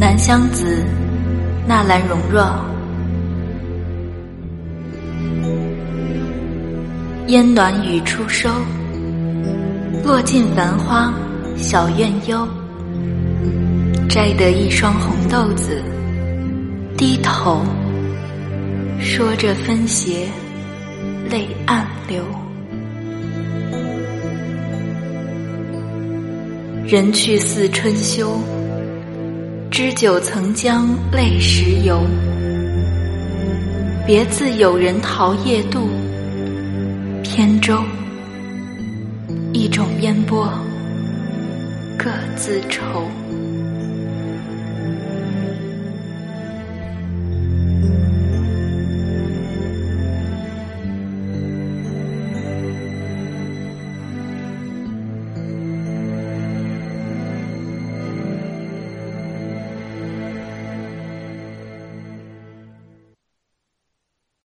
南香子，纳兰容若。烟暖雨初收，落尽繁花小院幽。摘得一双红豆子，低头说着分斜，泪暗流。人去似春秋，知酒曾将泪时游。别自有人桃叶渡，扁舟一种烟波，各自愁。